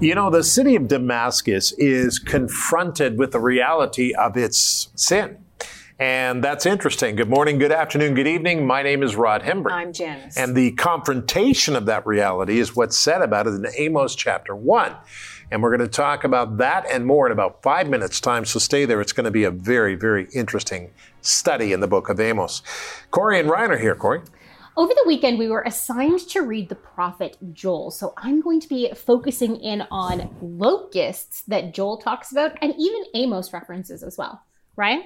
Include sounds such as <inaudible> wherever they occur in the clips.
You know, the city of Damascus is confronted with the reality of its sin. And that's interesting. Good morning, good afternoon, good evening. My name is Rod Hembree. I'm Janice. And the confrontation of that reality is what's said about it in Amos chapter 1. And we're going to talk about that and more in about five minutes' time. So stay there. It's going to be a very, very interesting study in the book of Amos. Corey and Ryan are here. Corey. Over the weekend, we were assigned to read the prophet Joel. So I'm going to be focusing in on locusts that Joel talks about and even Amos references as well. Ryan?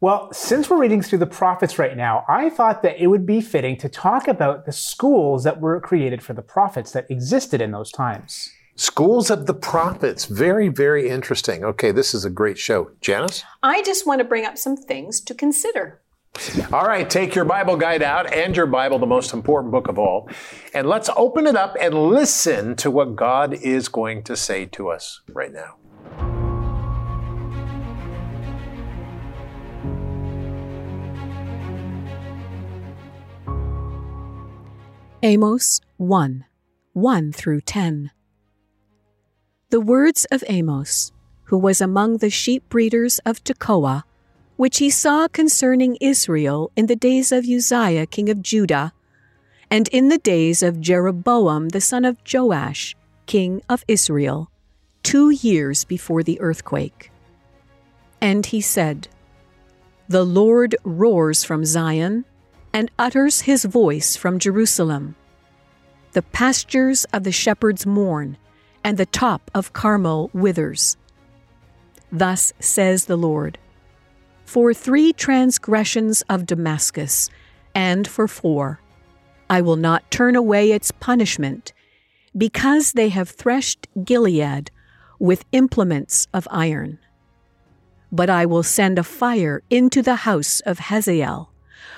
Well, since we're reading through the prophets right now, I thought that it would be fitting to talk about the schools that were created for the prophets that existed in those times. Schools of the Prophets. Very, very interesting. Okay, this is a great show. Janice? I just want to bring up some things to consider. All right, take your Bible guide out and your Bible, the most important book of all, and let's open it up and listen to what God is going to say to us right now. Amos 1 1 through 10. The words of Amos, who was among the sheep breeders of Tekoa, which he saw concerning Israel in the days of Uzziah king of Judah, and in the days of Jeroboam the son of Joash king of Israel, two years before the earthquake. And he said, The Lord roars from Zion and utters his voice from Jerusalem. The pastures of the shepherds mourn, and the top of Carmel withers. Thus says the Lord For three transgressions of Damascus, and for four, I will not turn away its punishment, because they have threshed Gilead with implements of iron. But I will send a fire into the house of Hazael,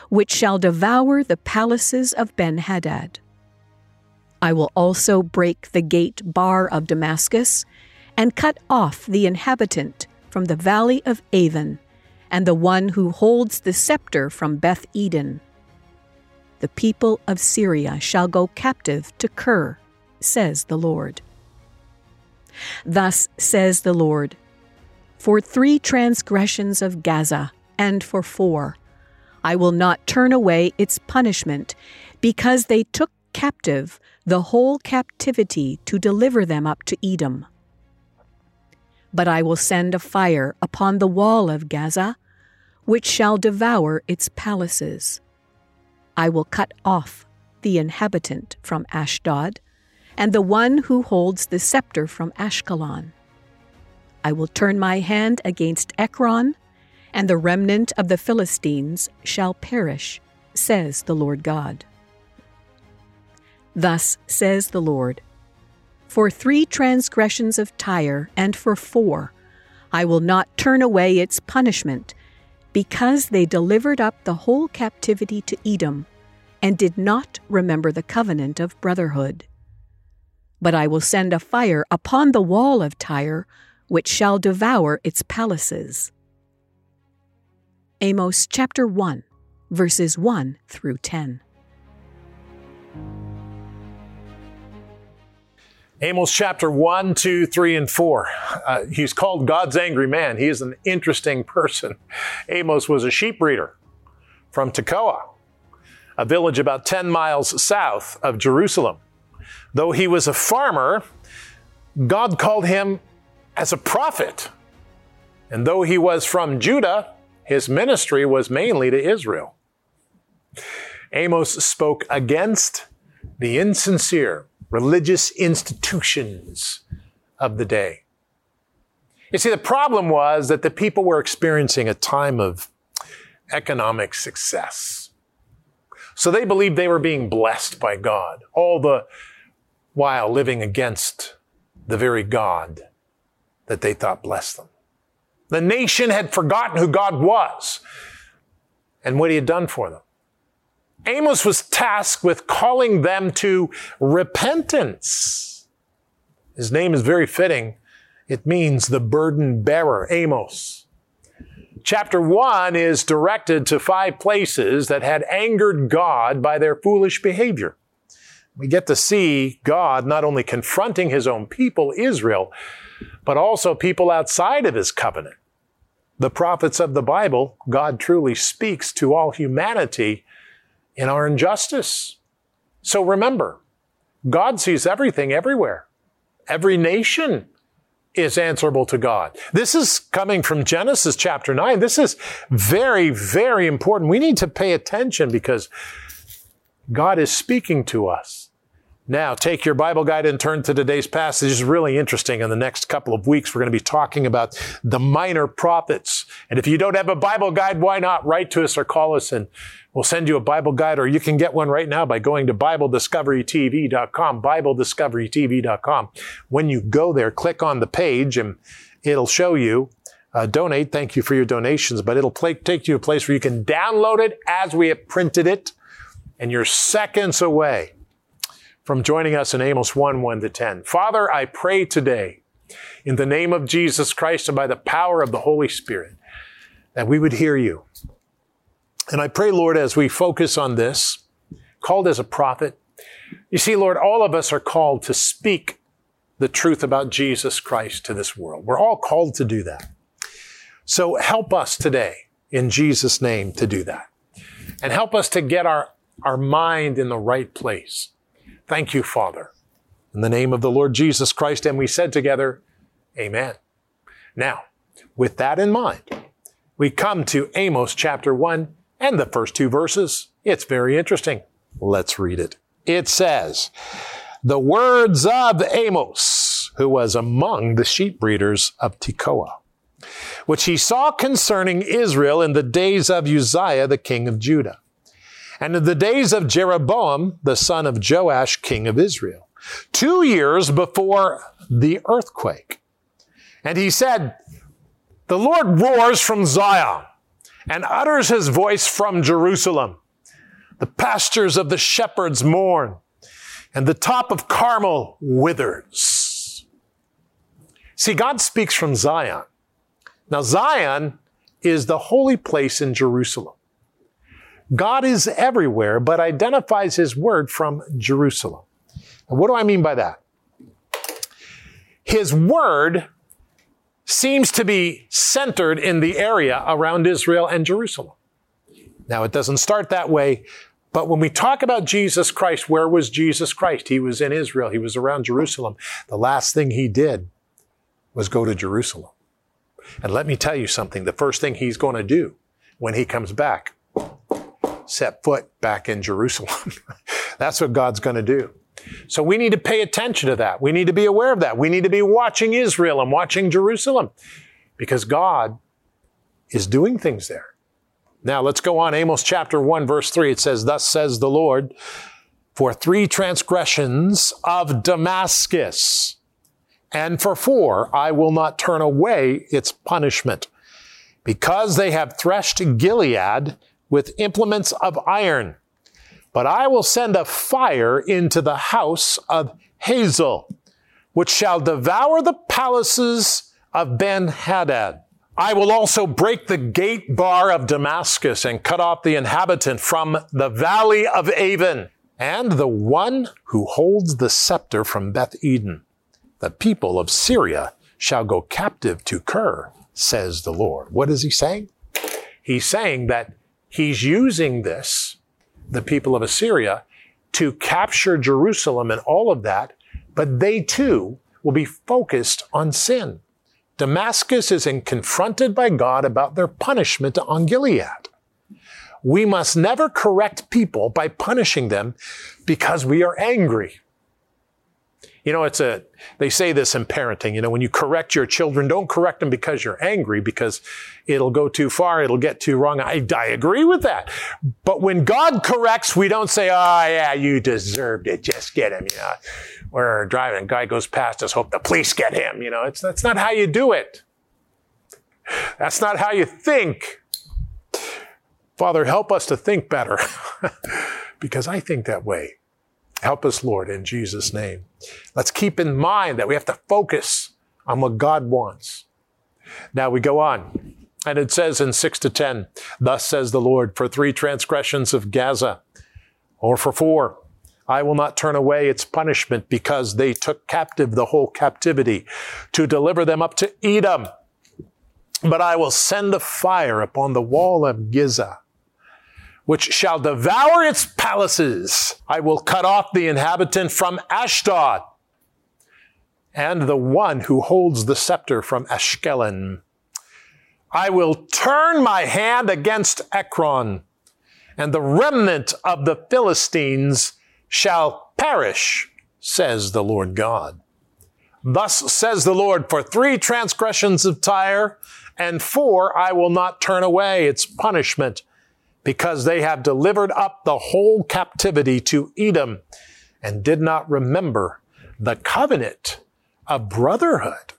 which shall devour the palaces of Benhadad. I will also break the gate bar of Damascus, and cut off the inhabitant from the valley of Aven, and the one who holds the scepter from Beth Eden. The people of Syria shall go captive to Kir, says the Lord. Thus says the Lord For three transgressions of Gaza, and for four, I will not turn away its punishment, because they took captive the whole captivity to deliver them up to Edom. But I will send a fire upon the wall of Gaza, which shall devour its palaces. I will cut off the inhabitant from Ashdod, and the one who holds the scepter from Ashkelon. I will turn my hand against Ekron, and the remnant of the Philistines shall perish, says the Lord God. Thus says the Lord For three transgressions of Tyre, and for four, I will not turn away its punishment, because they delivered up the whole captivity to Edom, and did not remember the covenant of brotherhood. But I will send a fire upon the wall of Tyre, which shall devour its palaces. Amos chapter 1, verses 1 through 10. Amos chapter 1, 2, 3, and 4. Uh, he's called God's angry man. He is an interesting person. Amos was a sheep breeder from Tekoa, a village about 10 miles south of Jerusalem. Though he was a farmer, God called him as a prophet. And though he was from Judah, his ministry was mainly to Israel. Amos spoke against the insincere religious institutions of the day. You see, the problem was that the people were experiencing a time of economic success. So they believed they were being blessed by God, all the while living against the very God that they thought blessed them. The nation had forgotten who God was and what he had done for them. Amos was tasked with calling them to repentance. His name is very fitting. It means the burden bearer, Amos. Chapter 1 is directed to five places that had angered God by their foolish behavior. We get to see God not only confronting his own people, Israel, but also people outside of his covenant. The prophets of the Bible, God truly speaks to all humanity in our injustice. So remember, God sees everything everywhere. Every nation is answerable to God. This is coming from Genesis chapter 9. This is very, very important. We need to pay attention because God is speaking to us. Now, take your Bible guide and turn to today's passage. It's really interesting. In the next couple of weeks, we're going to be talking about the minor prophets. And if you don't have a Bible guide, why not write to us or call us and we'll send you a Bible guide or you can get one right now by going to BibleDiscoveryTV.com, BibleDiscoveryTV.com. When you go there, click on the page and it'll show you uh, donate. Thank you for your donations, but it'll play, take you to a place where you can download it as we have printed it and you're seconds away from joining us in Amos 1 1 to 10. Father, I pray today in the name of Jesus Christ and by the power of the Holy Spirit that we would hear you. And I pray, Lord, as we focus on this, called as a prophet, you see, Lord, all of us are called to speak the truth about Jesus Christ to this world. We're all called to do that. So help us today in Jesus' name to do that. And help us to get our, our mind in the right place Thank you, Father. In the name of the Lord Jesus Christ, and we said together, Amen. Now, with that in mind, we come to Amos chapter 1 and the first two verses. It's very interesting. Let's read it. It says, The words of Amos, who was among the sheep breeders of Tekoa, which he saw concerning Israel in the days of Uzziah, the king of Judah and in the days of Jeroboam, the son of Joash, king of Israel, two years before the earthquake. And he said, The Lord roars from Zion and utters his voice from Jerusalem. The pastures of the shepherds mourn, and the top of Carmel withers. See, God speaks from Zion. Now, Zion is the holy place in Jerusalem. God is everywhere, but identifies his word from Jerusalem. And what do I mean by that? His word seems to be centered in the area around Israel and Jerusalem. Now, it doesn't start that way, but when we talk about Jesus Christ, where was Jesus Christ? He was in Israel, he was around Jerusalem. The last thing he did was go to Jerusalem. And let me tell you something the first thing he's going to do when he comes back set foot back in Jerusalem. <laughs> That's what God's going to do. So we need to pay attention to that. We need to be aware of that. We need to be watching Israel and watching Jerusalem because God is doing things there. Now let's go on. Amos chapter 1, verse 3. It says, Thus says the Lord, for three transgressions of Damascus, and for four I will not turn away its punishment. Because they have threshed Gilead with implements of iron. But I will send a fire into the house of Hazael, which shall devour the palaces of Ben Hadad. I will also break the gate bar of Damascus and cut off the inhabitant from the valley of Aven and the one who holds the scepter from Beth Eden. The people of Syria shall go captive to Kir, says the Lord. What is he saying? He's saying that He's using this, the people of Assyria, to capture Jerusalem and all of that, but they too will be focused on sin. Damascus is confronted by God about their punishment on Gilead. We must never correct people by punishing them because we are angry. You know, it's a, they say this in parenting, you know, when you correct your children, don't correct them because you're angry, because it'll go too far, it'll get too wrong. I, I agree with that. But when God corrects, we don't say, oh yeah, you deserved it, just get him, you know. We're driving, a guy goes past us, hope the police get him, you know. It's, that's not how you do it. That's not how you think. Father, help us to think better, <laughs> because I think that way. Help us, Lord, in Jesus' name. Let's keep in mind that we have to focus on what God wants. Now we go on. And it says in 6 to 10, Thus says the Lord, for three transgressions of Gaza, or for four, I will not turn away its punishment because they took captive the whole captivity to deliver them up to Edom. But I will send a fire upon the wall of Gaza, which shall devour its palaces. I will cut off the inhabitant from Ashdod and the one who holds the scepter from Ashkelon. I will turn my hand against Ekron, and the remnant of the Philistines shall perish, says the Lord God. Thus says the Lord, for three transgressions of Tyre, and four I will not turn away its punishment, because they have delivered up the whole captivity to Edom, and did not remember the covenant of brotherhood.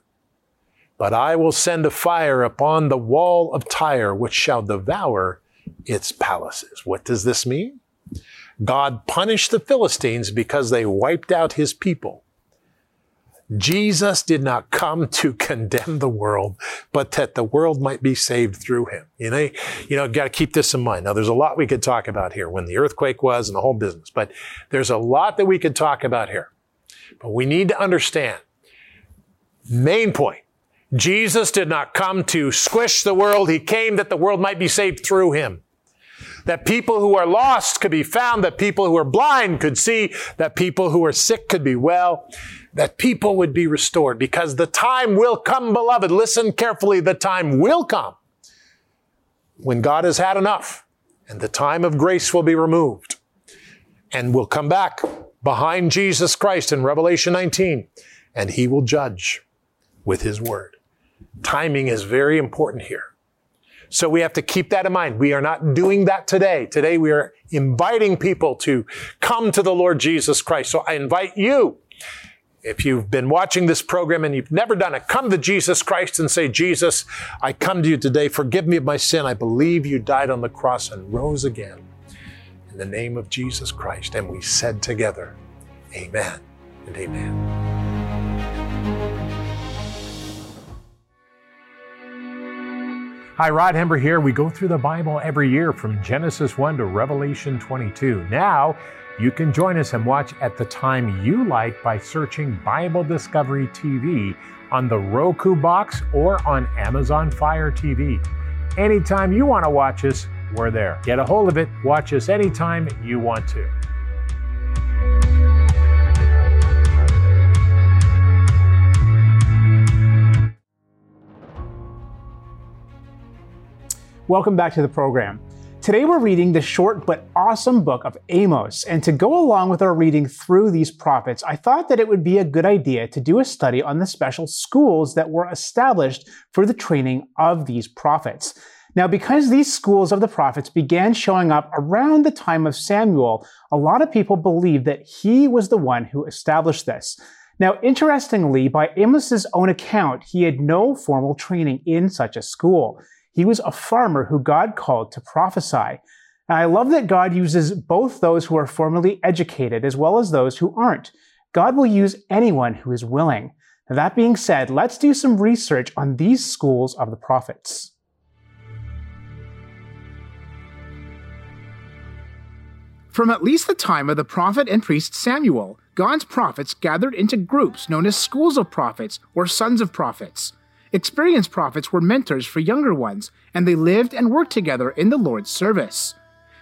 But I will send a fire upon the wall of Tyre, which shall devour its palaces. What does this mean? God punished the Philistines because they wiped out his people. Jesus did not come to <laughs> condemn the world, but that the world might be saved through him. You know, you know, got to keep this in mind. Now, there's a lot we could talk about here when the earthquake was and the whole business, but there's a lot that we could talk about here. But we need to understand main point. Jesus did not come to squish the world. He came that the world might be saved through him that people who are lost could be found, that people who are blind could see, that people who are sick could be well, that people would be restored because the time will come, beloved. Listen carefully. The time will come when God has had enough and the time of grace will be removed and will come back behind Jesus Christ in Revelation 19 and he will judge with his word. Timing is very important here. So we have to keep that in mind. We are not doing that today. Today we are inviting people to come to the Lord Jesus Christ. So I invite you, if you've been watching this program and you've never done it, come to Jesus Christ and say, Jesus, I come to you today. Forgive me of my sin. I believe you died on the cross and rose again. In the name of Jesus Christ. And we said together, Amen and Amen. Hi, Rod Hembree here. We go through the Bible every year from Genesis 1 to Revelation 22. Now, you can join us and watch at the time you like by searching Bible Discovery TV on the Roku box or on Amazon Fire TV. Anytime you want to watch us, we're there. Get a hold of it. Watch us anytime you want to. Welcome back to the program. Today we're reading the short but awesome book of Amos, and to go along with our reading through these prophets, I thought that it would be a good idea to do a study on the special schools that were established for the training of these prophets. Now, because these schools of the prophets began showing up around the time of Samuel, a lot of people believe that he was the one who established this. Now, interestingly, by Amos's own account, he had no formal training in such a school. He was a farmer who God called to prophesy. And I love that God uses both those who are formally educated as well as those who aren't. God will use anyone who is willing. Now, that being said, let's do some research on these schools of the prophets. From at least the time of the prophet and priest Samuel, God's prophets gathered into groups known as schools of prophets or sons of prophets. Experienced prophets were mentors for younger ones, and they lived and worked together in the Lord's service.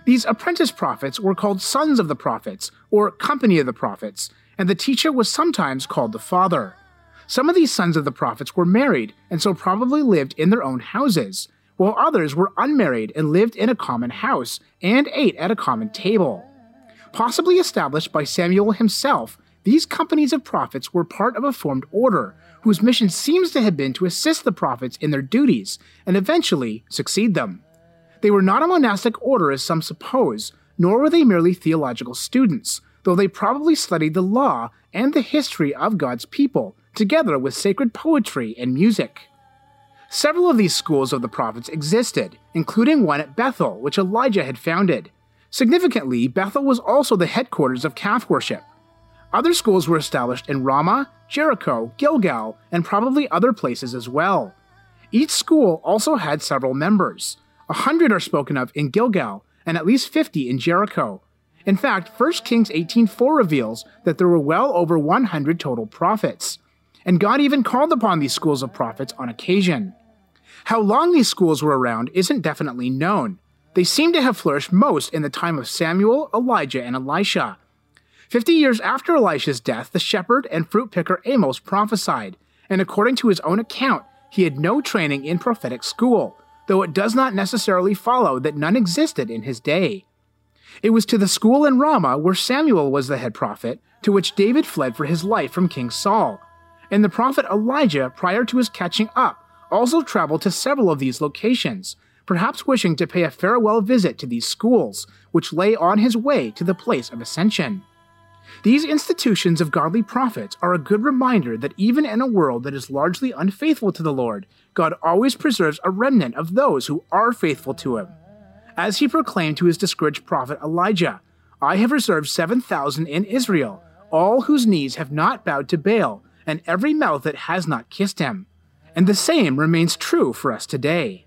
These apprentice prophets were called sons of the prophets, or company of the prophets, and the teacher was sometimes called the father. Some of these sons of the prophets were married, and so probably lived in their own houses, while others were unmarried and lived in a common house and ate at a common table. Possibly established by Samuel himself, these companies of prophets were part of a formed order whose mission seems to have been to assist the prophets in their duties and eventually succeed them. They were not a monastic order as some suppose, nor were they merely theological students, though they probably studied the law and the history of God's people, together with sacred poetry and music. Several of these schools of the prophets existed, including one at Bethel, which Elijah had founded. Significantly, Bethel was also the headquarters of calf worship. Other schools were established in Ramah, Jericho, Gilgal, and probably other places as well. Each school also had several members. A hundred are spoken of in Gilgal, and at least 50 in Jericho. In fact, 1 Kings 18:4 reveals that there were well over 100 total prophets. And God even called upon these schools of prophets on occasion. How long these schools were around isn't definitely known. They seem to have flourished most in the time of Samuel, Elijah, and Elisha. Fifty years after Elisha's death, the shepherd and fruit picker Amos prophesied, and according to his own account, he had no training in prophetic school, though it does not necessarily follow that none existed in his day. It was to the school in Ramah where Samuel was the head prophet, to which David fled for his life from King Saul. And the prophet Elijah, prior to his catching up, also traveled to several of these locations, perhaps wishing to pay a farewell visit to these schools, which lay on his way to the place of ascension. These institutions of godly prophets are a good reminder that even in a world that is largely unfaithful to the Lord, God always preserves a remnant of those who are faithful to him. As he proclaimed to his discouraged prophet Elijah, I have reserved 7,000 in Israel, all whose knees have not bowed to Baal, and every mouth that has not kissed him. And the same remains true for us today.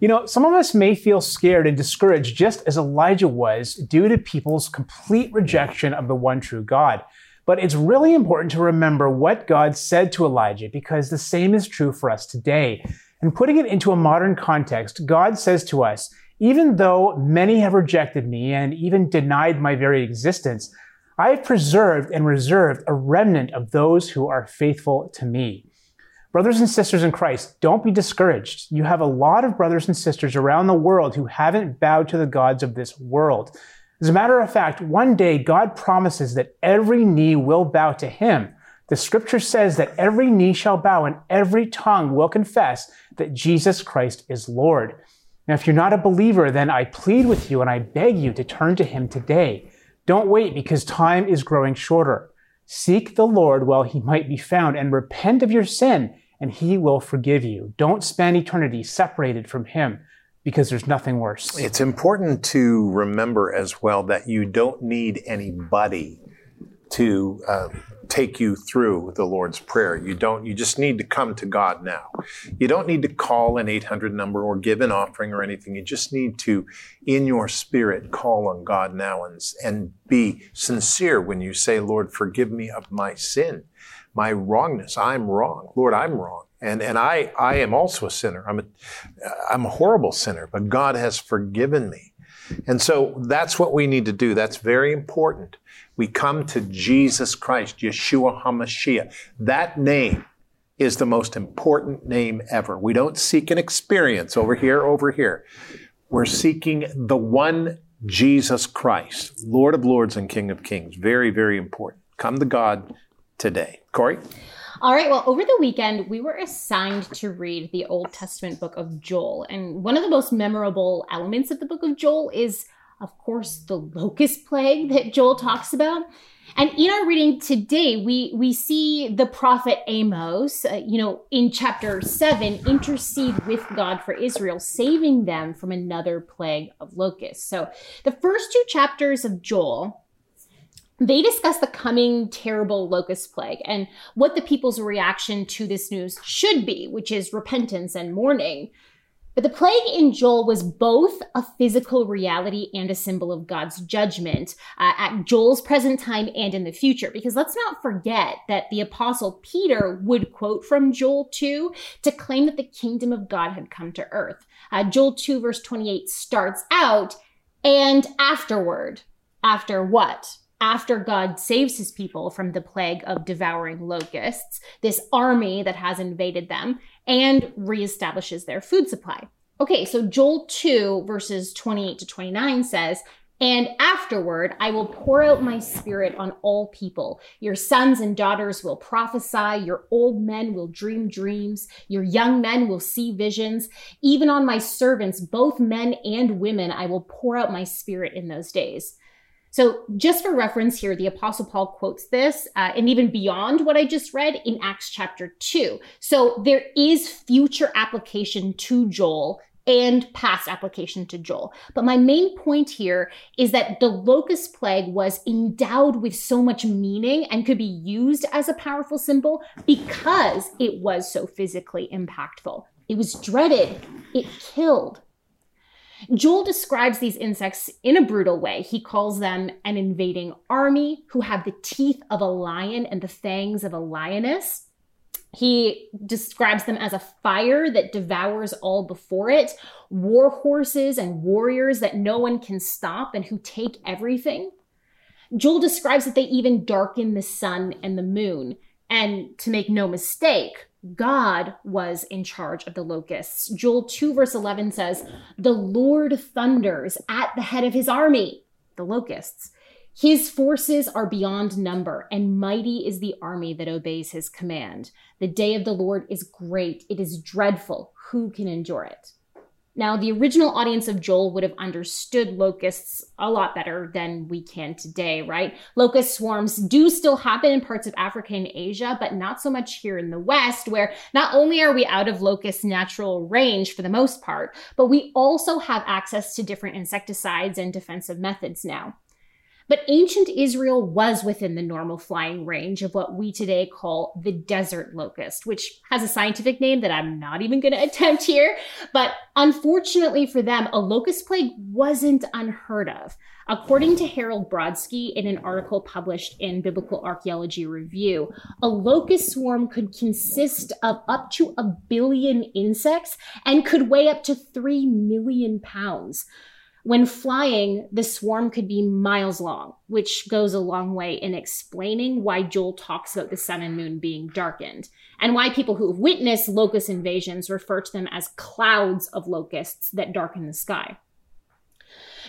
You know, some of us may feel scared and discouraged just as Elijah was due to people's complete rejection of the one true God. But it's really important to remember what God said to Elijah because the same is true for us today. And putting it into a modern context, God says to us, even though many have rejected me and even denied my very existence, I have preserved and reserved a remnant of those who are faithful to me. Brothers and sisters in Christ, don't be discouraged. You have a lot of brothers and sisters around the world who haven't bowed to the gods of this world. As a matter of fact, one day God promises that every knee will bow to him. The scripture says that every knee shall bow and every tongue will confess that Jesus Christ is Lord. Now, if you're not a believer, then I plead with you and I beg you to turn to him today. Don't wait because time is growing shorter. Seek the Lord while he might be found and repent of your sin and he will forgive you. Don't spend eternity separated from him because there's nothing worse. It's important to remember as well that you don't need anybody to uh, take you through the Lord's Prayer. You don't, you just need to come to God now. You don't need to call an 800 number or give an offering or anything. You just need to, in your spirit, call on God now and, and be sincere when you say, Lord, forgive me of my sin, my wrongness. I'm wrong. Lord, I'm wrong. And, and I, I am also a sinner. I'm a, I'm a horrible sinner, but God has forgiven me. And so that's what we need to do. That's very important. We come to Jesus Christ, Yeshua HaMashiach. That name is the most important name ever. We don't seek an experience over here, over here. We're seeking the one Jesus Christ, Lord of Lords and King of Kings. Very, very important. Come to God today. Corey? All right, well, over the weekend, we were assigned to read the Old Testament book of Joel. And one of the most memorable elements of the book of Joel is, of course, the locust plague that Joel talks about. And in our reading today, we, we see the prophet Amos, uh, you know, in chapter 7, intercede with God for Israel, saving them from another plague of locusts. So the first two chapters of Joel they discuss the coming terrible locust plague and what the people's reaction to this news should be, which is repentance and mourning. But the plague in Joel was both a physical reality and a symbol of God's judgment uh, at Joel's present time and in the future. Because let's not forget that the apostle Peter would quote from Joel 2 to claim that the kingdom of God had come to earth. Uh, Joel 2, verse 28 starts out, and afterward, after what? After God saves his people from the plague of devouring locusts, this army that has invaded them, and reestablishes their food supply. Okay, so Joel 2, verses 28 to 29 says, and afterward, I will pour out my spirit on all people. Your sons and daughters will prophesy. Your old men will dream dreams. Your young men will see visions. Even on my servants, both men and women, I will pour out my spirit in those days. So, just for reference here, the Apostle Paul quotes this, uh, and even beyond what I just read in Acts chapter 2. So, there is future application to Joel and past application to Joel. But my main point here is that the locust plague was endowed with so much meaning and could be used as a powerful symbol because it was so physically impactful. It was dreaded, it killed, Joel describes these insects in a brutal way. He calls them an invading army who have the teeth of a lion and the fangs of a lioness. He describes them as a fire that devours all before it, war horses and warriors that no one can stop and who take everything. Joel describes that they even darken the sun and the moon. And to make no mistake, God was in charge of the locusts. Joel 2, verse 11 says, The Lord thunders at the head of his army, the locusts. His forces are beyond number, and mighty is the army that obeys his command. The day of the Lord is great, it is dreadful. Who can endure it? Now, the original audience of Joel would have understood locusts a lot better than we can today, right? Locust swarms do still happen in parts of Africa and Asia, but not so much here in the West, where not only are we out of locust natural range for the most part, but we also have access to different insecticides and defensive methods now. But ancient Israel was within the normal flying range of what we today call the desert locust, which has a scientific name that I'm not even going <laughs> to attempt here. But unfortunately for them, a locust plague wasn't unheard of. According to Harold Brodsky in an article published in Biblical Archaeology Review, a locust swarm could consist of up to a billion insects and could weigh up to 3 million pounds. When flying, the swarm could be miles long, which goes a long way in explaining why Joel talks about the sun and moon being darkened, and why people who have witnessed locust invasions refer to them as clouds of locusts that darken the sky.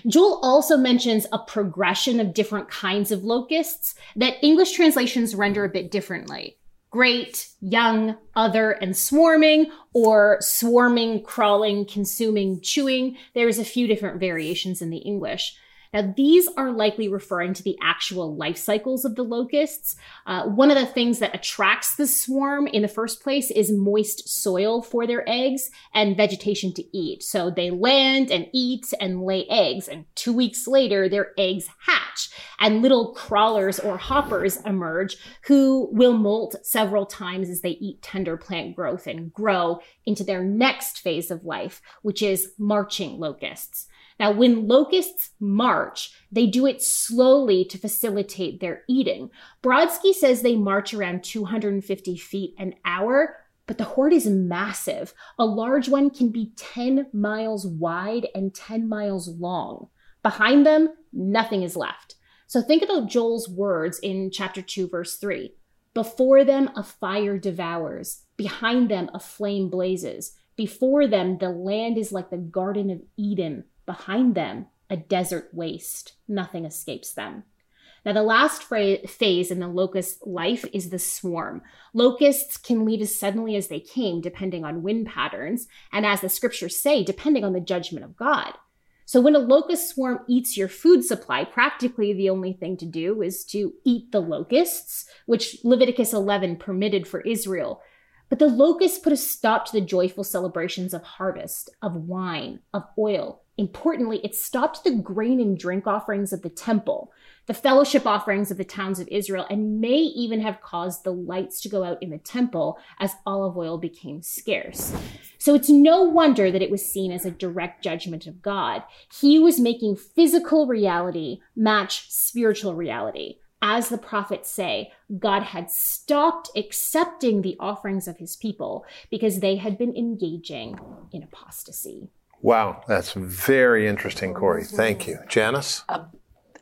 Joel also mentions a progression of different kinds of locusts that English translations render a bit differently great, young, other, and swarming, or swarming, crawling, consuming, chewing. There's a few different variations in the English. Now, these are likely referring to the actual life cycles of the locusts. Uh, one of the things that attracts the swarm in the first place is moist soil for their eggs and vegetation to eat. So they land and eat and lay eggs, and two weeks later, their eggs hatch, and little crawlers or hoppers emerge who will molt several times as they eat tender plant growth and grow into their next phase of life, which is marching locusts. Now, when locusts march, they do it slowly to facilitate their eating. Brodsky says they march around 250 feet an hour, but the horde is massive. A large one can be 10 miles wide and 10 miles long. Behind them, nothing is left. So think about Joel's words in chapter 2, verse 3. Before them, a fire devours. Behind them, a flame blazes. Before them, the land is like the Garden of Eden. Behind them, a desert waste. Nothing escapes them. Now, the last phase in the locust life is the swarm. Locusts can leave as suddenly as they came, depending on wind patterns, and as the scriptures say, depending on the judgment of God. So, when a locust swarm eats your food supply, practically the only thing to do is to eat the locusts, which Leviticus 11 permitted for Israel. But the locusts put a stop to the joyful celebrations of harvest, of wine, of oil, Importantly, it stopped the grain and drink offerings of the temple, the fellowship offerings of the towns of Israel, and may even have caused the lights to go out in the temple as olive oil became scarce. So it's no wonder that it was seen as a direct judgment of God. He was making physical reality match spiritual reality. As the prophets say, God had stopped accepting the offerings of his people because they had been engaging in apostasy. Wow, that's very interesting, Corey. Thank you. Janice? A,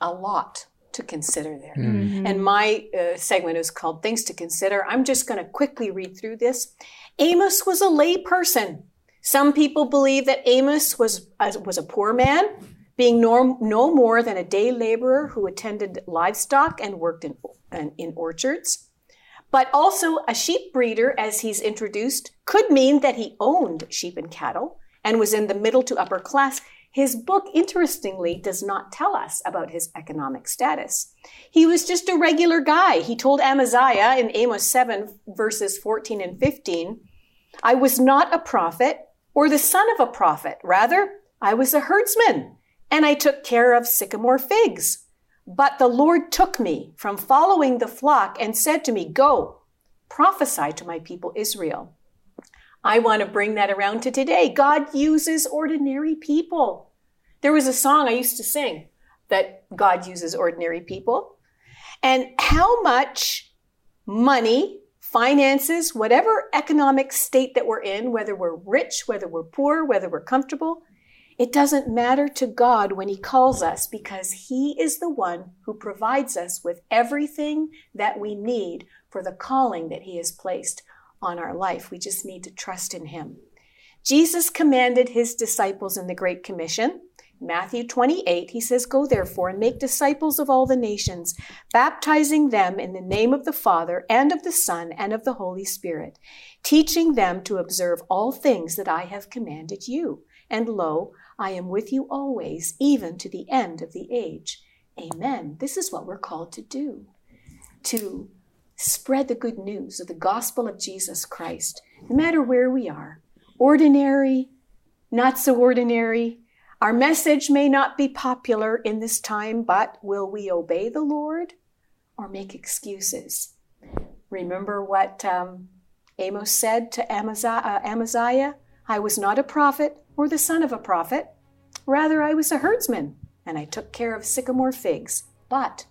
a lot to consider there. Mm-hmm. And my uh, segment is called Things to Consider. I'm just going to quickly read through this. Amos was a lay person. Some people believe that Amos was, uh, was a poor man, being no, no more than a day laborer who attended livestock and worked in, in, in orchards. But also, a sheep breeder, as he's introduced, could mean that he owned sheep and cattle and was in the middle to upper class, his book, interestingly, does not tell us about his economic status. He was just a regular guy. He told Amaziah in Amos 7, verses 14 and 15, I was not a prophet or the son of a prophet. Rather, I was a herdsman, and I took care of sycamore figs. But the Lord took me from following the flock and said to me, Go, prophesy to my people Israel. I want to bring that around to today. God uses ordinary people There was a song I used to sing that God uses ordinary people. And how much money, finances, whatever economic state that we're in, whether we're rich, whether we're poor, whether we're comfortable, it doesn't matter to God when He calls us because He is the one who provides us with everything that we need for the calling that He has placed on our life. We just need to trust in Him. Jesus commanded His disciples in the Great Commission. Matthew 28, he says, Go therefore and make disciples of all the nations, baptizing them in the name of the Father and of the Son and of the Holy Spirit, teaching them to observe all things that I have commanded you. And lo, I am with you always, even to the end of the age. Amen. This is what we're called to do to spread the good news of the gospel of Jesus Christ, no matter where we are ordinary, not so ordinary. Our message may not be popular in this time, but will we obey the Lord or make excuses? Remember what um, Amos said to Amaziah, uh, Amaziah? I was not a prophet or the son of a prophet. Rather, I was a herdsman, and I took care of sycamore figs. But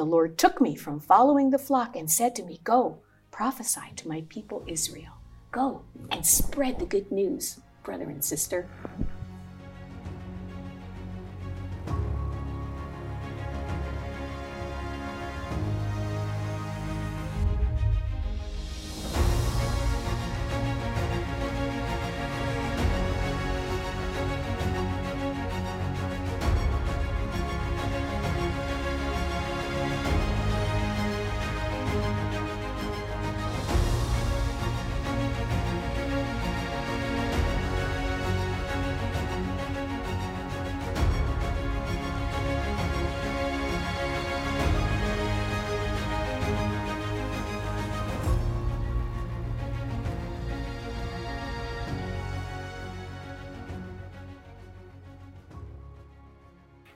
the Lord took me from following the flock and said to me, Go, prophesy to my people Israel. Go and spread the good news, brother and sister.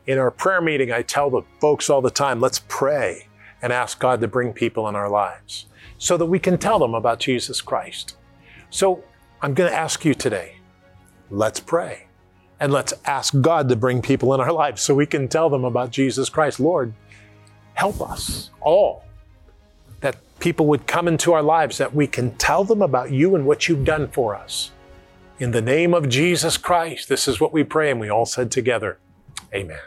In our prayer meeting, I tell the folks all the time, let's pray and ask God to bring people in our lives so that we can tell them about Jesus Christ. So I'm going to ask you today, let's pray and let's ask God to bring people in our lives so we can tell them about Jesus Christ. Lord, help us all that people would come into our lives, that we can tell them about you and what you've done for us. In the name of Jesus Christ, this is what we pray, and we all said together, Amen.